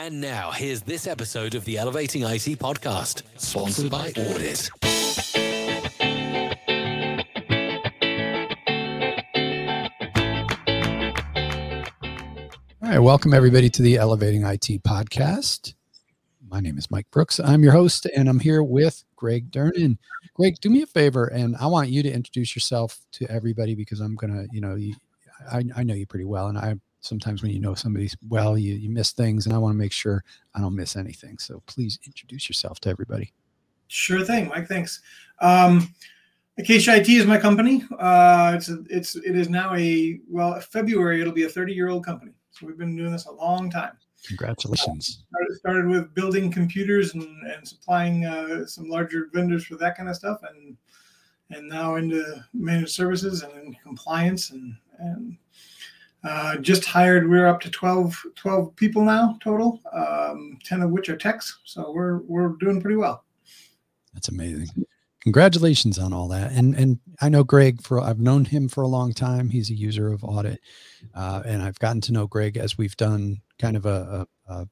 And now, here's this episode of the Elevating IT podcast, sponsored by Audit. All right, welcome everybody to the Elevating IT podcast. My name is Mike Brooks. I'm your host, and I'm here with Greg Durnan. Greg, do me a favor, and I want you to introduce yourself to everybody because I'm gonna, you know, I, I know you pretty well, and I sometimes when you know somebody well, you you miss things, and I want to make sure I don't miss anything. So please introduce yourself to everybody. Sure thing, Mike. Thanks. Um, Acacia IT is my company. Uh, it's a, it's it is now a well February it'll be a 30 year old company. So we've been doing this a long time. Congratulations. Started, started with building computers and, and supplying uh, some larger vendors for that kind of stuff, and and now into managed services and compliance and and uh, just hired. We're up to 12, 12 people now total, um, ten of which are techs. So we're we're doing pretty well. That's amazing. Congratulations on all that. And and I know Greg for I've known him for a long time. He's a user of Audit, uh, and I've gotten to know Greg as we've done kind of a, a, a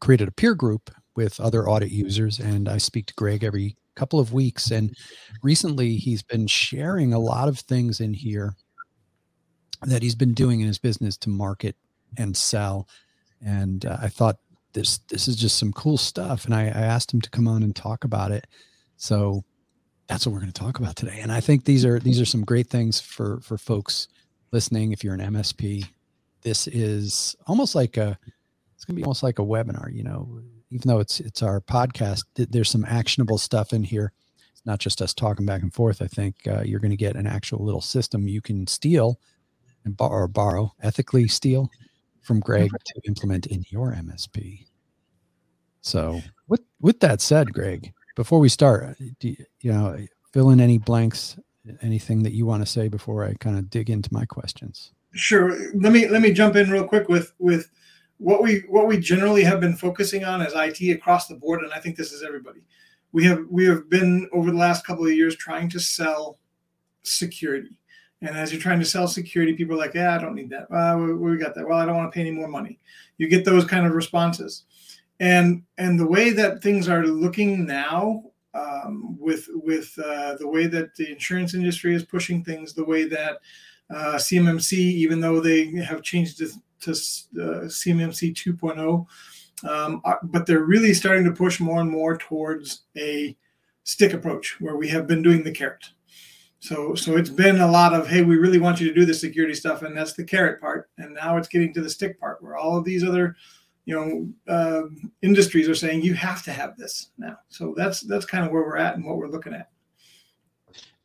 created a peer group with other audit users, and I speak to Greg every couple of weeks. And recently, he's been sharing a lot of things in here that he's been doing in his business to market and sell. And uh, I thought this this is just some cool stuff, and I, I asked him to come on and talk about it. So that's what we're going to talk about today. And I think these are these are some great things for for folks listening. If you're an MSP, this is almost like a it's going to be almost like a webinar. You know, even though it's it's our podcast, there's some actionable stuff in here. It's not just us talking back and forth. I think uh, you're going to get an actual little system you can steal and borrow, or borrow ethically steal from Greg mm-hmm. to implement in your MSP. So, with with that said, Greg, before we start, uh, do you, you know, fill in any blanks, anything that you want to say before I kind of dig into my questions. Sure. Let me let me jump in real quick with with what we what we generally have been focusing on as IT across the board, and I think this is everybody. We have we have been over the last couple of years trying to sell security, and as you're trying to sell security, people are like, "Yeah, I don't need that. Uh, we, we got that. Well, I don't want to pay any more money." You get those kind of responses and and the way that things are looking now um, with with uh, the way that the insurance industry is pushing things, the way that uh, CMMC, even though they have changed to, to uh, CMMC 2.0, um, are, but they're really starting to push more and more towards a stick approach where we have been doing the carrot. So, so it's been a lot of, hey, we really want you to do the security stuff, and that's the carrot part. And now it's getting to the stick part, where all of these other you know uh, industries are saying you have to have this now. So that's that's kind of where we're at and what we're looking at.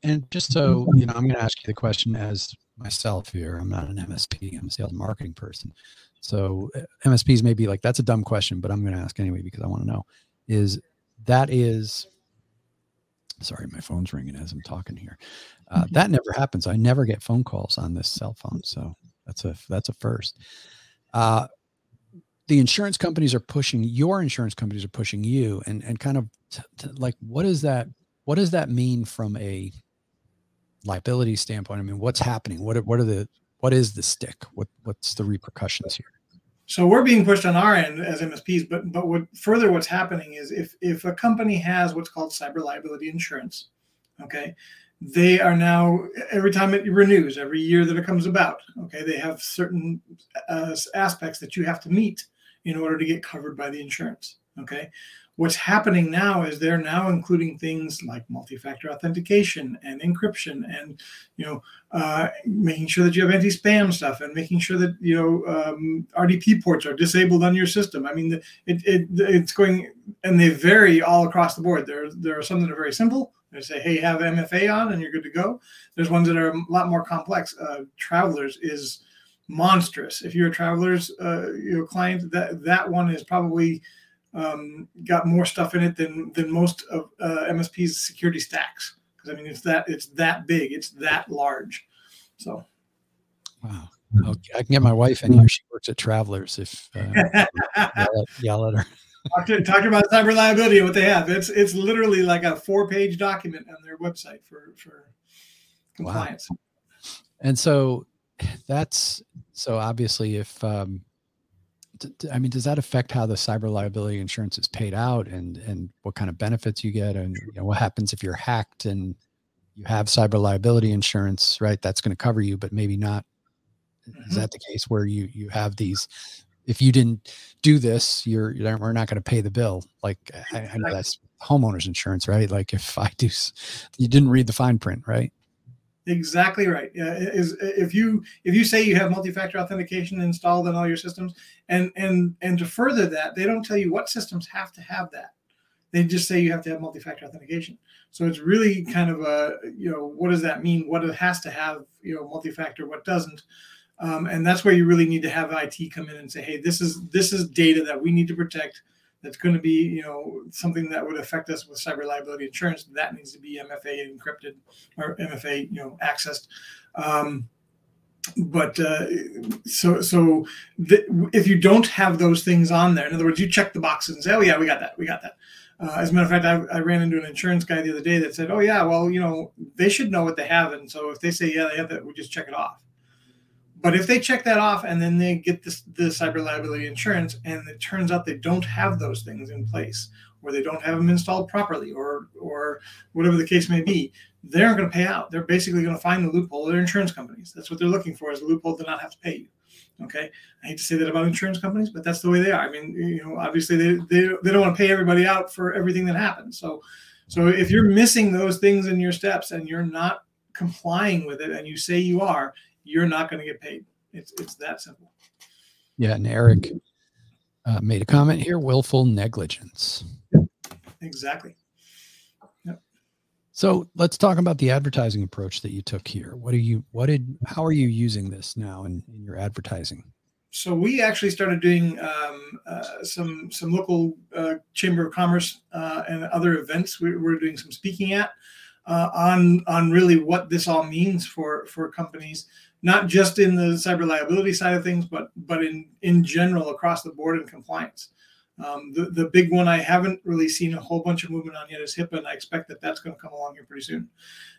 And just so you know i'm going to ask you the question as myself here. I'm not an msp i'm a sales marketing person. So uh, msps may be like that's a dumb question but i'm going to ask anyway because i want to know. Is that is sorry my phone's ringing as i'm talking here. Uh, mm-hmm. that never happens. I never get phone calls on this cell phone so that's a that's a first. Uh, the insurance companies are pushing your insurance companies are pushing you and and kind of t- t- like what does that what does that mean from a liability standpoint? I mean what's happening? What are, what are the what is the stick? What what's the repercussions here so we're being pushed on our end as msps but but what further what's happening is if if a company has what's called cyber liability insurance okay they are now every time it renews every year that it comes about okay they have certain uh, aspects that you have to meet in order to get covered by the insurance. Okay. What's happening now is they're now including things like multi-factor authentication and encryption, and you know, uh, making sure that you have anti-spam stuff, and making sure that you know um, RDP ports are disabled on your system. I mean, it, it it's going, and they vary all across the board. There there are some that are very simple. They say, hey, have MFA on, and you're good to go. There's ones that are a lot more complex. Uh, Travelers is monstrous. If you're a traveler's uh, you know, client, that that one is probably um, got more stuff in it than than most of uh, MSP's security stacks. Because I mean, it's that it's that big, it's that large. So, wow. Okay. I can get my wife in here. She works at Travelers. If uh, yell, at, yell at her. talk, to, talk about cyber liability and what they have. It's it's literally like a four page document on their website for for compliance. Wow. And so that's so obviously if um, I mean, does that affect how the cyber liability insurance is paid out, and and what kind of benefits you get, and you know, what happens if you're hacked and you have cyber liability insurance, right? That's going to cover you, but maybe not. Mm-hmm. Is that the case where you you have these? If you didn't do this, you're, you're we're not going to pay the bill. Like I, I know that's homeowners insurance, right? Like if I do, you didn't read the fine print, right? Exactly right. Yeah, is if you if you say you have multi-factor authentication installed on all your systems, and and and to further that, they don't tell you what systems have to have that. They just say you have to have multi-factor authentication. So it's really kind of a you know what does that mean? What it has to have you know multi-factor, what doesn't, um, and that's where you really need to have IT come in and say, hey, this is this is data that we need to protect that's going to be you know something that would affect us with cyber liability insurance that needs to be mfa encrypted or mfa you know accessed. Um, but uh, so so if you don't have those things on there in other words you check the boxes and say oh yeah we got that we got that. Uh, as a matter of fact I, I, ran into an insurance guy the other day that said oh yeah well you know they should know what they have and so if they say yeah they have that we just check it off but if they check that off and then they get this, the cyber liability insurance and it turns out they don't have those things in place or they don't have them installed properly or or whatever the case may be, they aren't going to pay out. They're basically going to find the loophole. They're insurance companies. That's what they're looking for is a loophole to not have to pay you. Okay. I hate to say that about insurance companies, but that's the way they are. I mean, you know, obviously they, they, they don't want to pay everybody out for everything that happens. So so if you're missing those things in your steps and you're not complying with it and you say you are, you're not going to get paid. It's it's that simple. Yeah, and Eric uh, made a comment here: willful negligence. Exactly. Yep. So let's talk about the advertising approach that you took here. What are you? What did? How are you using this now in, in your advertising? So we actually started doing um, uh, some some local uh, chamber of commerce uh, and other events. We, are doing some speaking at uh, on on really what this all means for for companies, not just in the cyber liability side of things, but but in in general across the board in compliance. Um, the the big one I haven't really seen a whole bunch of movement on yet is HIPAA, and I expect that that's going to come along here pretty soon.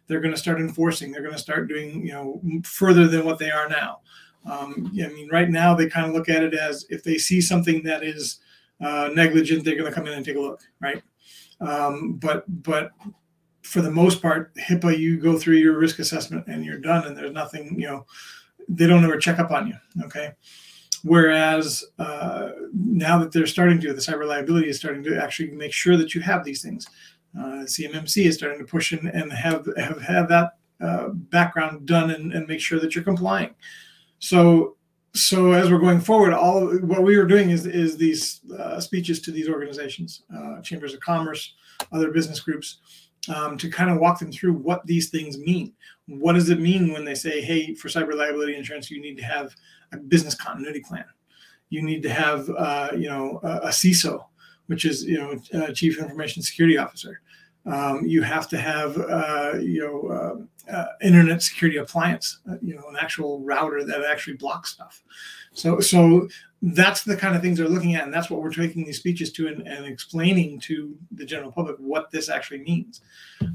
They're going to start enforcing. They're going to start doing you know further than what they are now. Um, I mean, right now they kind of look at it as if they see something that is uh, negligent, they're going to come in and take a look, right? Um, but but for the most part, HIPAA, you go through your risk assessment and you're done, and there's nothing, you know, they don't ever check up on you. Okay. Whereas uh, now that they're starting to, the cyber liability is starting to actually make sure that you have these things. Uh, CMMC is starting to push in and have have, have that uh, background done and, and make sure that you're complying. So so as we're going forward, all what we were doing is is these uh, speeches to these organizations, uh, chambers of commerce, other business groups, um, to kind of walk them through what these things mean. What does it mean when they say, hey, for cyber liability insurance, you need to have a business continuity plan. You need to have, uh, you know, a, CISO, which is, you know, Chief Information Security Officer. Um, you have to have, uh, you know, uh, uh internet security appliance, uh, you know, an actual router that actually blocks stuff. So, so that's the kind of things they're looking at and that's what we're taking these speeches to and, and explaining to the general public what this actually means.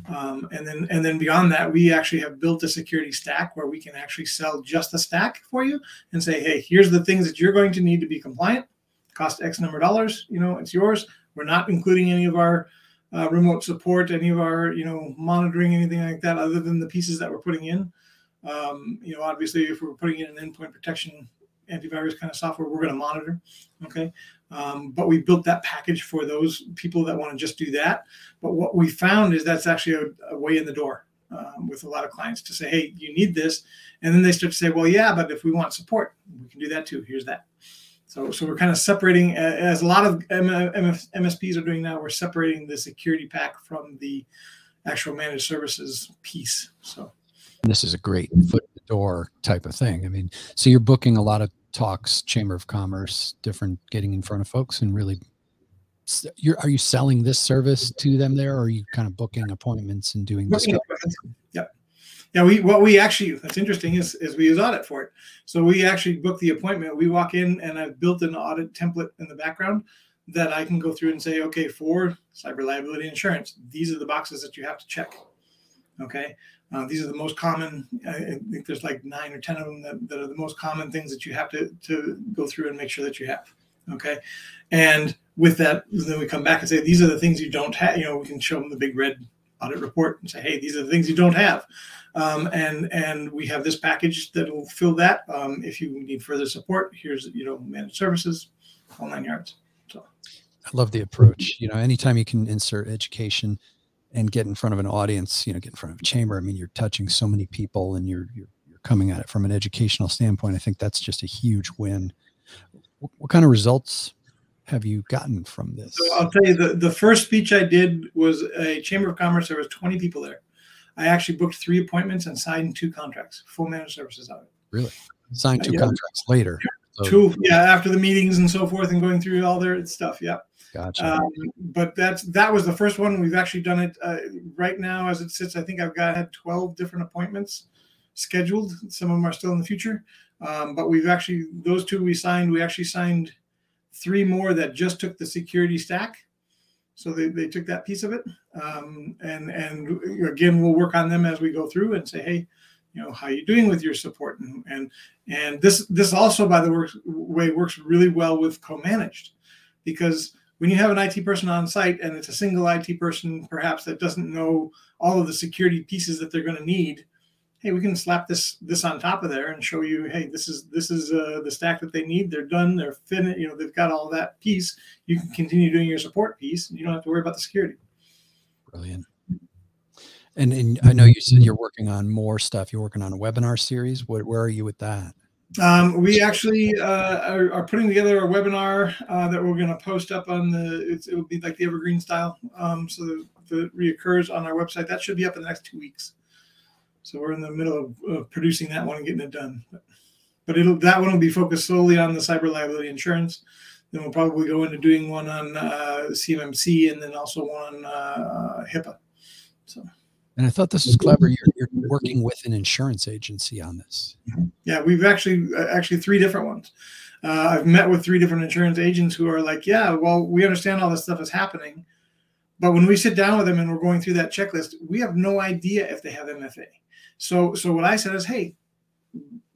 Um, and then and then beyond that we actually have built a security stack where we can actually sell just the stack for you and say hey here's the things that you're going to need to be compliant. Cost x number of dollars you know it's yours. We're not including any of our uh, remote support any of our you know monitoring anything like that other than the pieces that we're putting in. Um, you know obviously if we're putting in an endpoint protection antivirus kind of software we're going to monitor. Okay. Um, but we built that package for those people that want to just do that. But what we found is that's actually a, a way in the door um, with a lot of clients to say, hey, you need this. And then they start to say, well, yeah, but if we want support, we can do that too. Here's that. So, so we're kind of separating, as a lot of MSPs are doing now, we're separating the security pack from the actual managed services piece. So this is a great foot door type of thing. I mean, so you're booking a lot of talks, Chamber of Commerce, different getting in front of folks and really you're are you selling this service to them there or are you kind of booking appointments and doing this? Yep. Yeah, we what we actually that's interesting is is we use audit for it. So we actually book the appointment. We walk in and I've built an audit template in the background that I can go through and say, okay, for cyber liability insurance, these are the boxes that you have to check. Okay. Uh, these are the most common. I think there's like nine or ten of them that, that, are the most common things that you have to to go through and make sure that you have. Okay, and with that, then we come back and say these are the things you don't have. You know, we can show them the big red audit report and say, hey, these are the things you don't have. Um, and and we have this package that will fill that. Um, if you need further support, here's you know managed services, all nine yards. So I love the approach. You know, anytime you can insert education and get in front of an audience, you know, get in front of a chamber. I mean, you're touching so many people, and you're you're, you're coming at it from an educational standpoint. I think that's just a huge win. What, what kind of results have you gotten from this? So I'll tell you the, the first speech I did was a Chamber of Commerce. There was 20 people there. I actually booked three appointments and signed two contracts, full managed services out of it. Really? Signed two uh, yeah. contracts later. So. Two, yeah, after the meetings and so forth and going through all their stuff. Yeah. Gotcha. Um, but that's that was the first one. We've actually done it uh, right now as it sits. I think I've got had 12 different appointments scheduled. Some of them are still in the future. Um, but we've actually those two we signed. We actually signed three more that just took the security stack. So they, they took that piece of it. Um, and, and again, we'll work on them as we go through and say, Hey, you know, how you doing with your support? And, and, and this, this also by the works, way works really well with co-managed because when you have an IT person on site and it's a single IT person, perhaps that doesn't know all of the security pieces that they're going to need, hey, we can slap this this on top of there and show you, hey, this is this is uh, the stack that they need. They're done. They're finished. You know, they've got all that piece. You can continue doing your support piece. And you don't have to worry about the security. Brilliant. And, and I know you said you're working on more stuff. You're working on a webinar series. What, where are you with that? Um, we actually uh, are, are, putting together a webinar uh, that we're going to post up on the. it will be like the evergreen style, um, so that, reoccurs on our website. That should be up in the next two weeks. So we're in the middle of producing that one and getting it done. But, but it'll that one will be focused solely on the cyber liability insurance. Then we'll probably go into doing one on uh, CMMC and then also one on uh, HIPAA. So. And I thought this was clever. You're, you're working with an insurance agency on this. Mm-hmm. Yeah, we've actually uh, actually three different ones. Uh, I've met with three different insurance agents who are like, "Yeah, well, we understand all this stuff is happening, but when we sit down with them and we're going through that checklist, we have no idea if they have MFA. So so what I said is, hey,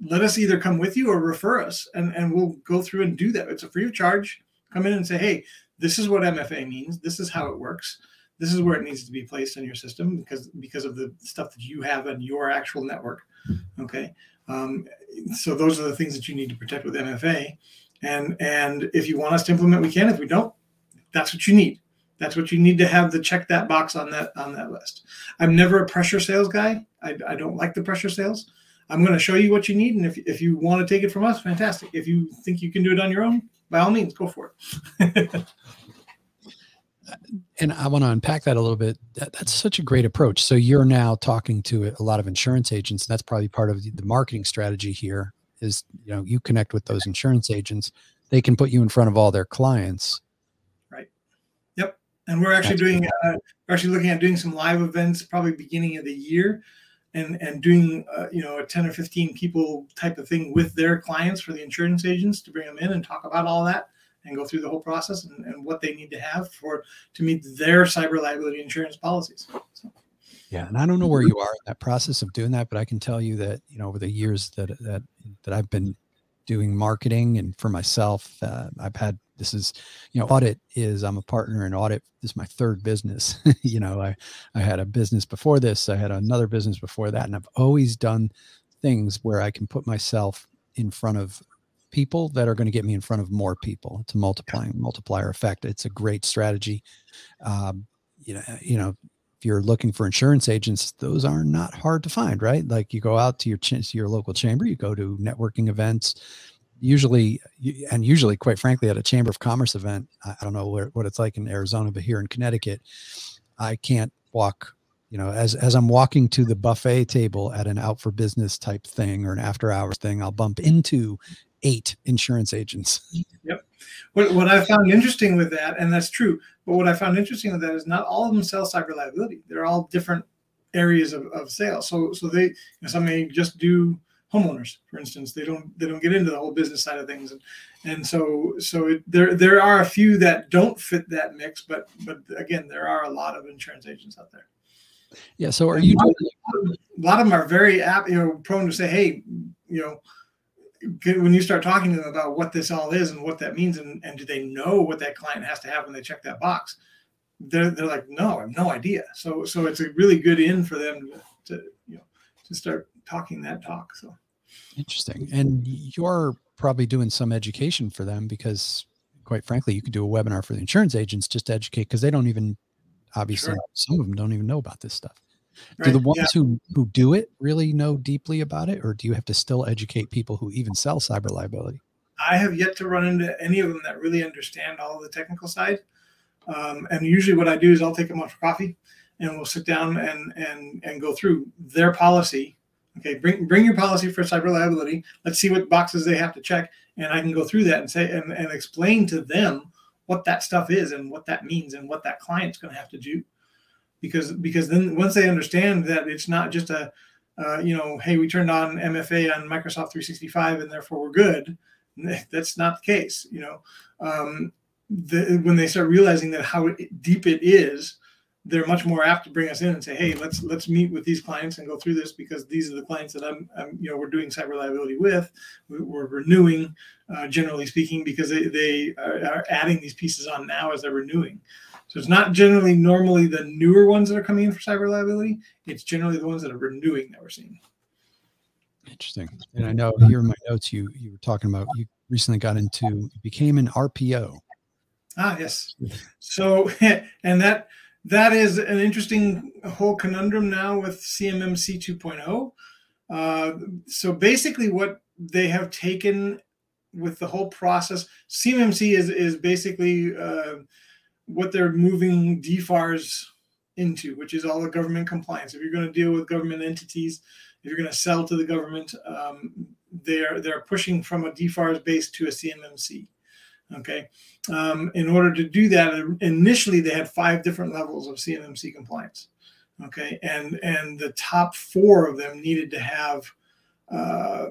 let us either come with you or refer us, and and we'll go through and do that. It's a free of charge. Come in and say, hey, this is what MFA means. This is how it works. This is where it needs to be placed in your system because because of the stuff that you have in your actual network. Okay, um, so those are the things that you need to protect with MFA. And and if you want us to implement, we can. If we don't, that's what you need. That's what you need to have to check that box on that on that list. I'm never a pressure sales guy. I, I don't like the pressure sales. I'm going to show you what you need, and if, if you want to take it from us, fantastic. If you think you can do it on your own, by all means, go for it. and I want to unpack that a little bit. That, that's such a great approach. So you're now talking to a lot of insurance agents. And that's probably part of the, the marketing strategy here. Is you know you connect with those insurance agents, they can put you in front of all their clients Right. Yep. and we're actually doing uh, we're actually looking at doing some live events probably beginning of the year and and doing uh, you know a 10 or 15 people type of thing with their clients for the insurance agents to bring them in and talk about all that and go through the whole process and, and what they need to have for to meet their cyber liability insurance policies. So. yeah and i don't know where you are in that process of doing that but i can tell you that you know over the years that that that i've been doing marketing and for myself uh, i've had this is you know audit is i'm a partner in audit. This is my third business. You know i i had a business before this i had another business before that and i've always done things where i can put myself in front of people that are going to get me in front of more people. It's a multiplying multiplier effect. It's a great strategy. Um, you know you know if you're looking for insurance agents, those are not hard to find, right? Like you go out to your to your local chamber, you go to networking events, usually and usually quite frankly at a chamber of commerce event i don't know where, what it's like in arizona but here in connecticut i can't walk you know as as i'm walking to the buffet table at an out for business type thing or an after hours thing i'll bump into eight insurance agents yep what, what i found interesting with that and that's true but what i found interesting with that is not all of them sell cyber liability they're all different areas of, of sales so so they you know, some may just do homeowners, for instance. They don't they don't get into the whole business side of things, and and so so it, there there are a few that don't fit that mix, but but again, there are a lot of insurance agents out there. Yeah. So are you? A lot, of, a lot of them are very apt, you know, prone to say, hey, you know, when you start talking to them about what this all is and what that means, and, and do they know what that client has to have when they check that box, they're, they're like, no, I have no idea. So so it's a really good in for them to, to you know to start talking that talk. So interesting. And you're probably doing some education for them because quite frankly, you could do a webinar for the insurance agents just to educate because they don't even obviously sure. some of them don't even know about this stuff. Right. Do the ones yeah. who who do it really know deeply about it, or do you have to still educate people who even sell cyber liability? I have yet to run into any of them that really understand all the technical side. Um, and usually, what I do is I'll take them out for coffee, and we'll sit down and and and go through their policy. Okay, bring bring your policy for cyber liability. Let's see what boxes they have to check, and I can go through that and say and, and explain to them what that stuff is and what that means and what that client's going to have to do because because then once they understand that it's not just a uh, you know hey we turned on mfa on microsoft 365 and therefore we're good that's not the case you know. Um, the, when they start realizing that how deep it is they're much more apt to bring us in and say hey let's let's meet with these clients and go through this because these are the clients that i'm, I'm you know we're doing cyber liability with. We're renewing uh, generally speaking because they, they are, are adding these pieces on now as they're renewing so it's not generally normally the newer ones that are coming in for cyber liability. It's generally the ones that are renewing that we're seeing. Interesting. And I know here in my notes you you were talking about you recently got into became an RPO. Ah yes. So and that that is an interesting whole conundrum now with CMMC 2.0. Uh, so basically, what they have taken with the whole process, CMMC is is basically uh, what they're moving DFARS into, which is all the government compliance. If you're going to deal with government entities, if you're going to sell to the government, um, they're they're pushing from a DFARS base to a CMMC. Okay, um, in order to do that, initially they had five different levels of CMMC compliance. Okay, and and the top four of them needed to have uh,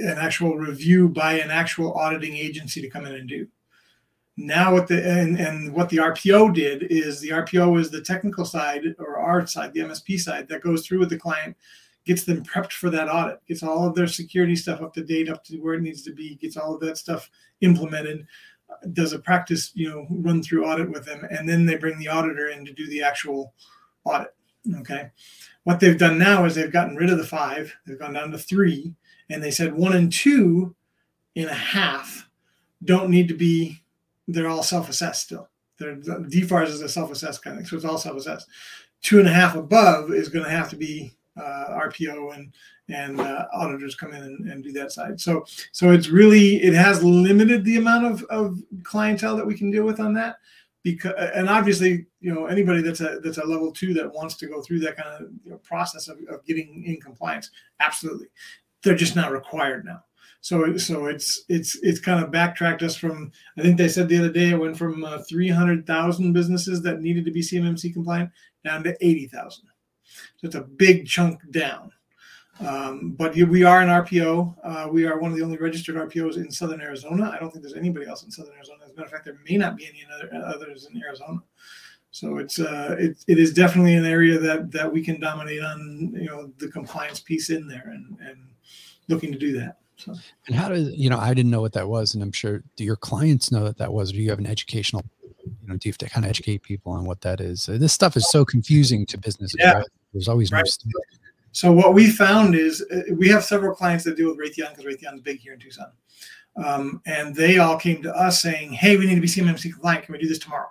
an actual review by an actual auditing agency to come in and do. Now, what the and, and what the RPO did is the RPO is the technical side or our side, the MSP side that goes through with the client, gets them prepped for that audit, gets all of their security stuff up to date, up to where it needs to be, gets all of that stuff implemented, does a practice, you know, run through audit with them, and then they bring the auditor in to do the actual audit. Okay. What they've done now is they've gotten rid of the five, they've gone down to three, and they said one and two in a half don't need to be they're all self-assessed still. They're, DFARS is a self-assessed kind of thing, so it's all self-assessed. Two and a half above is going to have to be uh, RPO and and uh, auditors come in and, and, do that side. So so it's really it has limited the amount of, of clientele that we can deal with on that because and obviously you know anybody that's a that's a level two that wants to go through that kind of you know, process of, of getting in compliance absolutely they're just not required now so so it's it's it's kind of backtracked us from I think they said the other day it went from uh, 300,000 businesses that needed to be CMMC compliant down to 80,000. So it's a big chunk down. Um, but we are an RPO. Uh, we are one of the only registered RPOs in Southern Arizona. I don't think there's anybody else in Southern Arizona. As a matter of fact, there may not be any other, others in Arizona. So it's uh, it, it is definitely an area that that we can dominate on. You know, the compliance piece in there, and and looking to do that. So. And how does you know? I didn't know what that was, and I'm sure do your clients know that that was? Or do you have an educational? You know, do you have to kind of educate people on what that is? This stuff is so confusing to businesses. Yeah. Right? There's always right. no. So what we found is uh, we have several clients that deal with Raytheon because Raytheon's big here in Tucson. Um, and they all came to us saying, "Hey, we need to be CMMC compliant. Can we do this tomorrow?"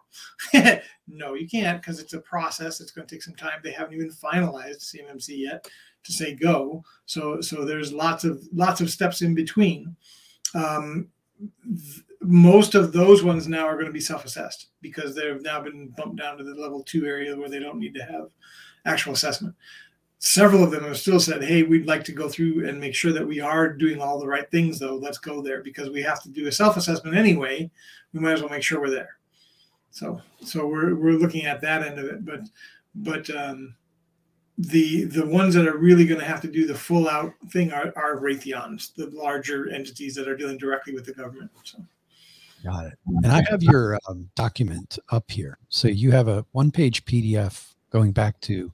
no, you can't because it's a process. It's going to take some time. They haven't even finalized CMMC yet to say go. So so there's lots of lots of steps in between. Um, th- most of those ones now are going to be self-assessed because they've now been bumped down to the level two area where they don't need to have actual assessment. Several of them have still said, "Hey, we'd like to go through and make sure that we are doing all the right things, though. Let's go there because we have to do a self-assessment anyway. We might as well make sure we're there." So, so we're we're looking at that end of it, but but um, the the ones that are really going to have to do the full out thing are, are Raytheons, the larger entities that are dealing directly with the government. So. Got it. And I have your um, document up here. So you have a one page PDF going back to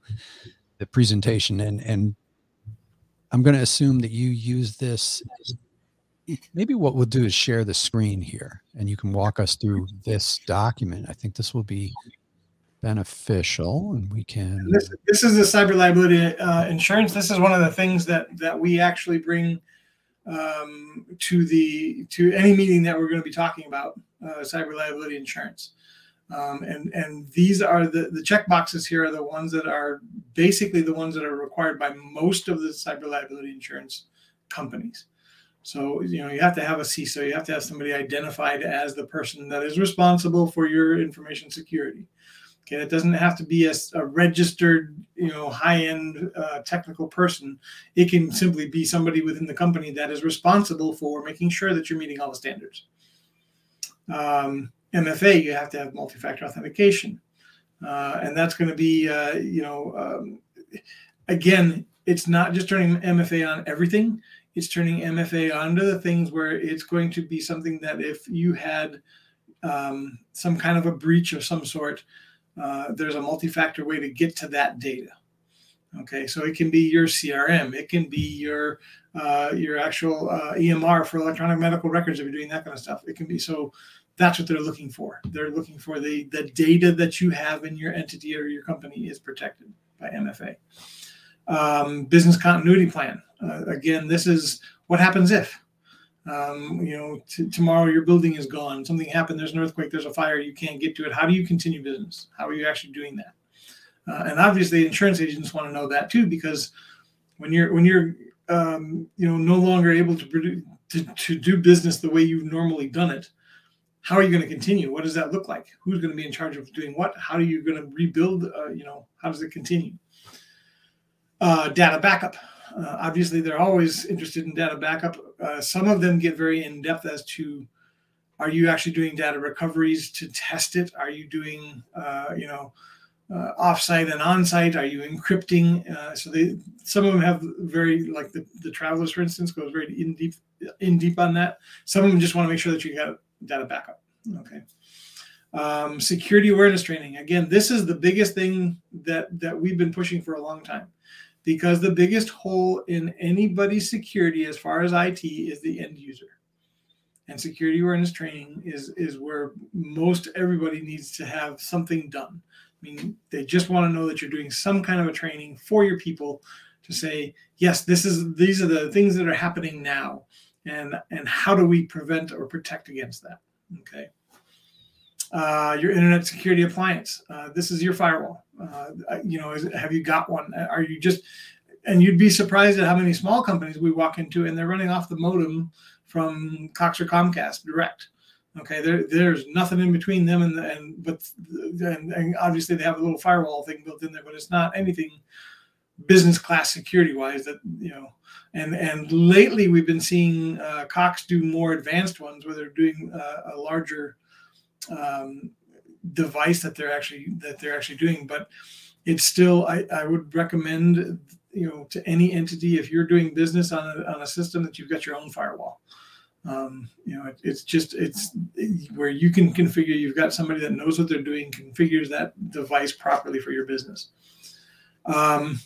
the presentation, and and I'm going to assume that you use this maybe what we'll do is share the screen here and you can walk us through this document. I think this will be beneficial and we can. This, this is the cyber liability uh, insurance. This is one of the things that, that we actually bring um, to the to any meeting that we're going to be talking about uh, cyber liability insurance. Um, and and these are the the check boxes here are the ones that are basically the ones that are required by most of the cyber liability insurance companies. So you know you have to have a CISO, you have to have somebody identified as the person that is responsible for your information security. Okay, it doesn't have to be a, a registered, you know, high-end uh, technical person. It can simply be somebody within the company that is responsible for making sure that you're meeting all the standards. Um, MFA, you have to have multi-factor authentication, uh, and that's going to be, uh, you know, um, again, it's not just turning MFA on everything. It's turning MFA onto the things where it's going to be something that if you had um, some kind of a breach of some sort, uh, there's a multi-factor way to get to that data. Okay, so it can be your CRM, it can be your uh, your actual uh, EMR for electronic medical records if you're doing that kind of stuff. It can be so. That's what they're looking for. They're looking for the the data that you have in your entity or your company is protected by MFA. Um, business continuity plan. Uh, again, this is what happens if um, you know, t- tomorrow your building is gone, something happened, there's an earthquake, there's a fire, you can't get to it. How do you continue business? How are you actually doing that? Uh, and obviously, insurance agents want to know that too, because when you're when you're um, you know no longer able to produce to, to do business the way you've normally done it, how are you going to continue? What does that look like? Who's going to be in charge of doing what? How are you going to rebuild? Uh, you know, how does it continue? Uh, data backup. Uh, obviously, they're always interested in data backup. Uh, some of them get very in depth as to are you actually doing data recoveries to test it? Are you doing, uh, you know, uh, offsite and onsite? Are you encrypting? Uh, so they, some of them have very, like the, the travelers, for instance, goes very in deep, in deep on that. Some of them just want to make sure that you got data backup. Okay. Um, security awareness training. Again, this is the biggest thing that that we've been pushing for a long time because the biggest hole in anybody's security as far as IT is the end user. And security awareness training is is where most everybody needs to have something done. I mean, they just want to know that you're doing some kind of a training for your people to say, yes, this is these are the things that are happening now, and and how do we prevent or protect against that? Okay. Uh, your internet security appliance. Uh, this is your firewall. Uh, you know, is, have you got one? Are you just, and you'd be surprised at how many small companies we walk into and they're running off the modem from Cox or Comcast direct. Okay, there, there's nothing in between them and and but and, and obviously they have a little firewall thing built in there, but it's not anything business class security wise that you know. And and lately we've been seeing uh, Cox do more advanced ones where they're doing uh, a larger um, device that they're actually that they're actually doing but it's still I, I would recommend you know to any entity if you're doing business on a, on a system that you've got your own firewall. Um, you know it, it's just it's where you can configure you've got somebody that knows what they're doing configures that device properly for your business. Um,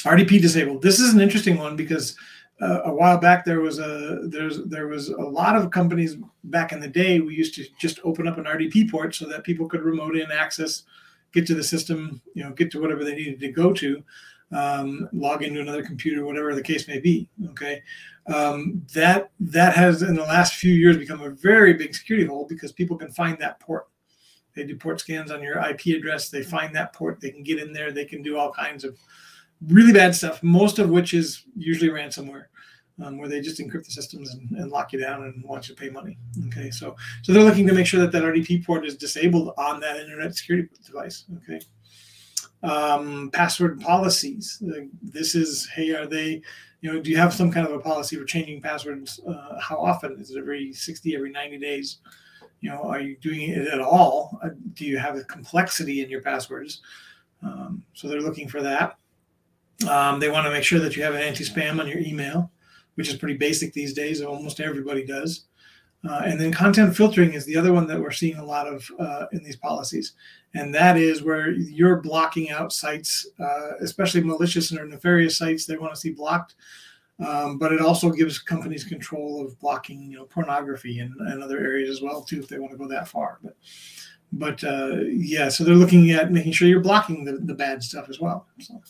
rdp disabled. This is an interesting one because uh, a while back there was a there's there was a lot of companies back in the day we used to just open up an rdp port so that people could remote in access get to the system you know get to whatever they needed to go to um, log into another computer whatever the case may be okay? Um, that that has in the last few years become a very big security hole because people can find that port. They do port scans on your ip address they find that port they can get in there they can do all kinds of really bad stuff, most of which is usually ransomware, um, where they just encrypt the systems and, and, lock you down and want you to pay money. Okay, so so they're looking to make sure that that RDP port is disabled on that internet security device. Okay, um, password policies. this is hey, are they? You know, do you have some kind of a policy for changing passwords? Uh, how often? Is it every 60, every 90 days? You know, are you doing it at all? Uh, do you have a complexity in your passwords? Um, so they're looking for that. Um, they want to make sure that you have an anti-spam on your email, which is pretty basic these days. Almost everybody does. Uh, and then content filtering is the other one that we're seeing a lot of uh, in these policies, and that is where you're blocking out sites, uh, especially malicious or nefarious sites. They want to see blocked. Um, but it also gives companies control of blocking, you know, pornography and, and other areas as well too, if they want to go that far. But but uh, yeah, so they're looking at making sure you're blocking the, the bad stuff as well. So,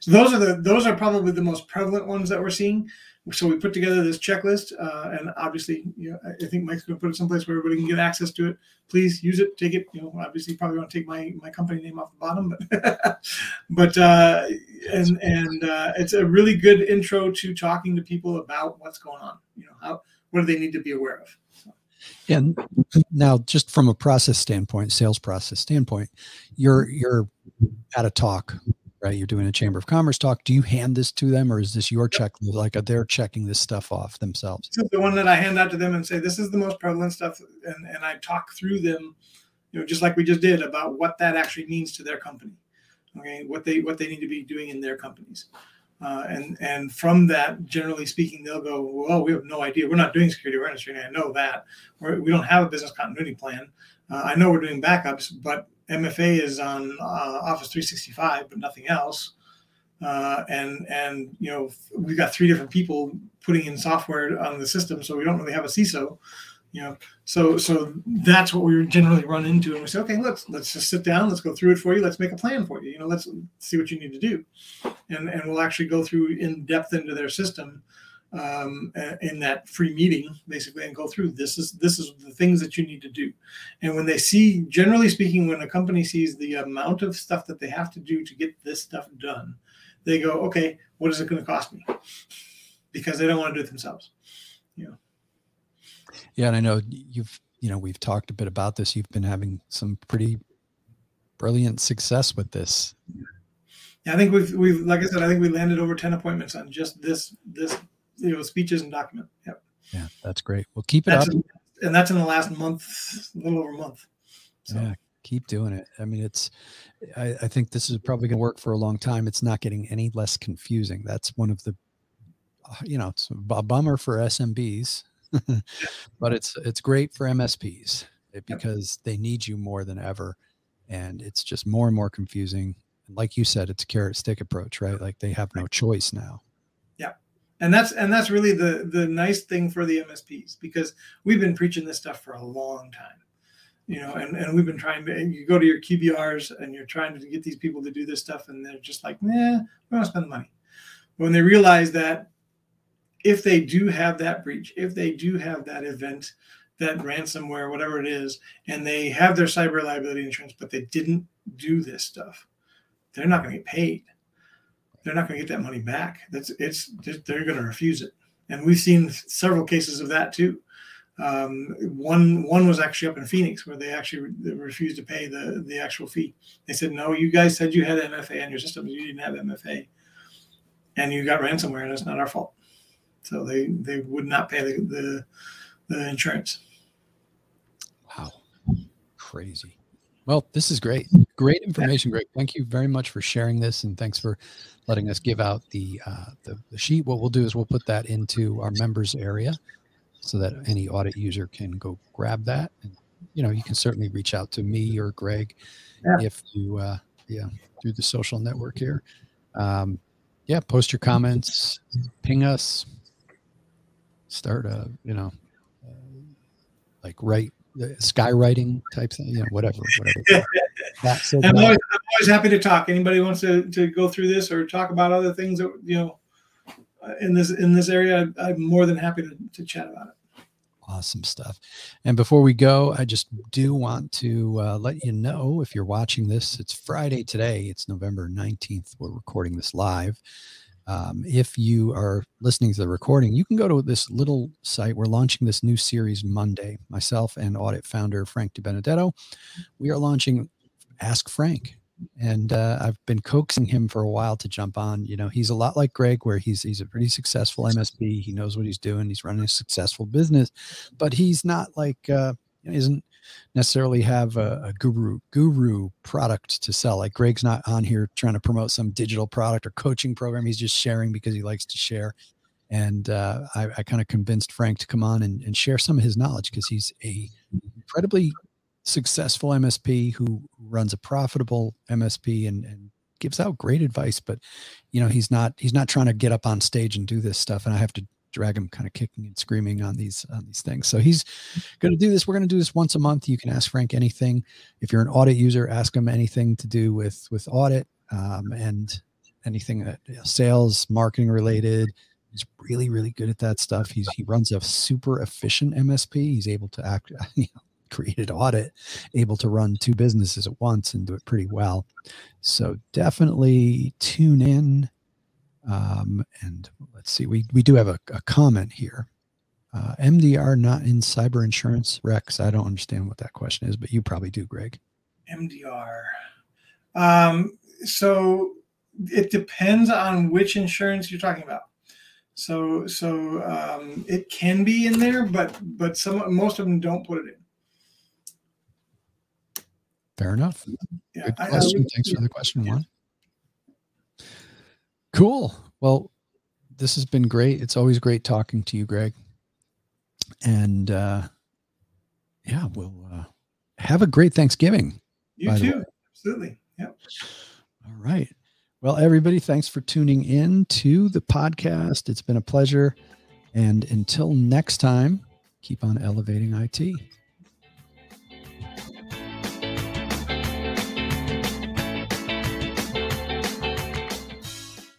so those are the those are probably the most prevalent ones that we're seeing. So we put together this checklist, uh, and obviously, you know, I think Mike's going to put it someplace where everybody can get access to it. Please use it, take it. You know, obviously, you probably want to take my my company name off the bottom, but but uh, and and uh, it's a really good intro to talking to people about what's going on. You know, how what do they need to be aware of. And now, just from a process standpoint, sales process standpoint, you're you're at a talk, right? You're doing a chamber of commerce talk. Do you hand this to them, or is this your check? Like they're checking this stuff off themselves? This is the one that I hand out to them and say, "This is the most prevalent stuff," and and I talk through them, you know, just like we just did about what that actually means to their company. Okay, what they what they need to be doing in their companies. Uh, and and from that, generally speaking, they'll go, well, we have no idea. We're not doing security awareness training. I know that. We're, we do not have a business continuity plan. Uh, I know we're doing backups, but MFA is on uh, Office 365, but nothing else. Uh, and and you know we've got three different people putting in software on the system, so we don't really have a CISO you know so so that's what we generally run into. And we say okay let's let's just sit down let's go through it for you let's make a plan for you you know let's see what you need to do. And and we'll actually go through in depth into their system um, in that free meeting basically and go through this is this is the things that you need to do. And when they see generally speaking when a company sees the amount of stuff that they have to do to get this stuff done they go okay what is it going to cost me? Because they don't want to do it themselves yeah, and I know you've you know we've talked a bit about this. You've been having some pretty brilliant success with this. Yeah, I think we've we've like I said, I think we landed over ten appointments on just this this you know speeches and document. Yep. Yeah, that's great. Well, keep it that's up. In, and that's in the last month, a little over a month. So. Yeah, keep doing it. I mean, it's. I, I think this is probably going to work for a long time. It's not getting any less confusing. That's one of the, uh, you know, it's a bummer for SMBs but it's it's great for MSPs eh, because they need you more than ever, and it's just more and more confusing. And like you said, it's a carrot stick approach, right? Like they have no choice now. Yeah, and that's and that's really the the nice thing for the MSPs because we've been preaching this stuff for a long time you know, and, and we've been trying to, and you go to your QBRs and you're trying to get these people to do this stuff, and they're just like, nah, we don't spend the money. When they realize that if they do have that breach, if they do have that event, that ransomware, whatever it is, and they have their cyber liability insurance, but they didn't do this stuff, they're not going to get paid. They're not going to get that money back. That's it's they're going to refuse it, and we've seen several cases of that too. Um, one one was actually up in Phoenix where they actually re- refused to pay the the actual fee. They said, "No, you guys said you had MFA on your system, you didn't have MFA, and you got ransomware, and it's not our fault." So they they would not pay the the, the insurance. Wow, crazy. Well, this is great. Great information, Greg. Thank you very much for sharing this, and thanks for letting us give out the, uh, the the sheet. What we'll do is we'll put that into our members area, so that any audit user can go grab that. And you know, you can certainly reach out to me or Greg yeah. if you, uh, yeah, through the social network here. Um, yeah, post your comments, ping us, start a you know uh, like write uh, skywriting type thing you know whatever whatever. That's I'm, always, I'm always happy to talk. Anybody wants to, to go through this or talk about other things that you know uh, in this in this area i'm more than happy to, to chat about it. Awesome stuff. And before we go i just do want to uh, let you know if you're watching this it's friday today. It's november 19th we're recording this live um, if you are listening to the recording, you can go to this little site. We're launching this new series Monday. Myself and audit founder Frank DiBenedetto, we are launching Ask Frank, and uh, I've been coaxing him for a while to jump on. You know, he's a lot like Greg, where he's he's a pretty successful MSP. He knows what he's doing. He's running a successful business, but he's not like uh, isn't necessarily have a, a, guru guru product to sell. Like Greg's not on here trying to promote some digital product or coaching program. He's just sharing because he likes to share. And uh, I, I kind of convinced Frank to come on and, and share some of his knowledge because he's a incredibly successful MSP who runs a profitable MSP and, and gives out great advice, but you know, he's not he's not trying to get up on stage and do this stuff. And I have to drag him kind of kicking and screaming on these on these things. So he's going to do this. We're going to do this once a month. You can ask Frank anything. If you're an audit user, ask him anything to do with with audit um, and anything that you know, sales, marketing related. He's really really good at that stuff. He's he runs a super efficient MSP. He's able to act. You know, created audit able to run two businesses at once and do it pretty well so definitely tune in um, and let's see, we, we do have a, a comment here. Uh, MDR not in cyber insurance, Rex. I don't understand what that question is, but you probably do, Greg. MDR. Um, so it depends on which insurance you're talking about. So so um, it can be in there, but but some most of them don't put it in. Fair enough. Yeah, Good I- I question. would- Thanks for the question. Juan. Cool. Well, this has been great. It's always great talking to you, Greg. And uh, yeah, we'll uh, have a great Thanksgiving. You too. Absolutely. Yep. All right. Well, everybody, thanks for tuning in to the podcast. It's been a pleasure. And until next time, keep on elevating IT.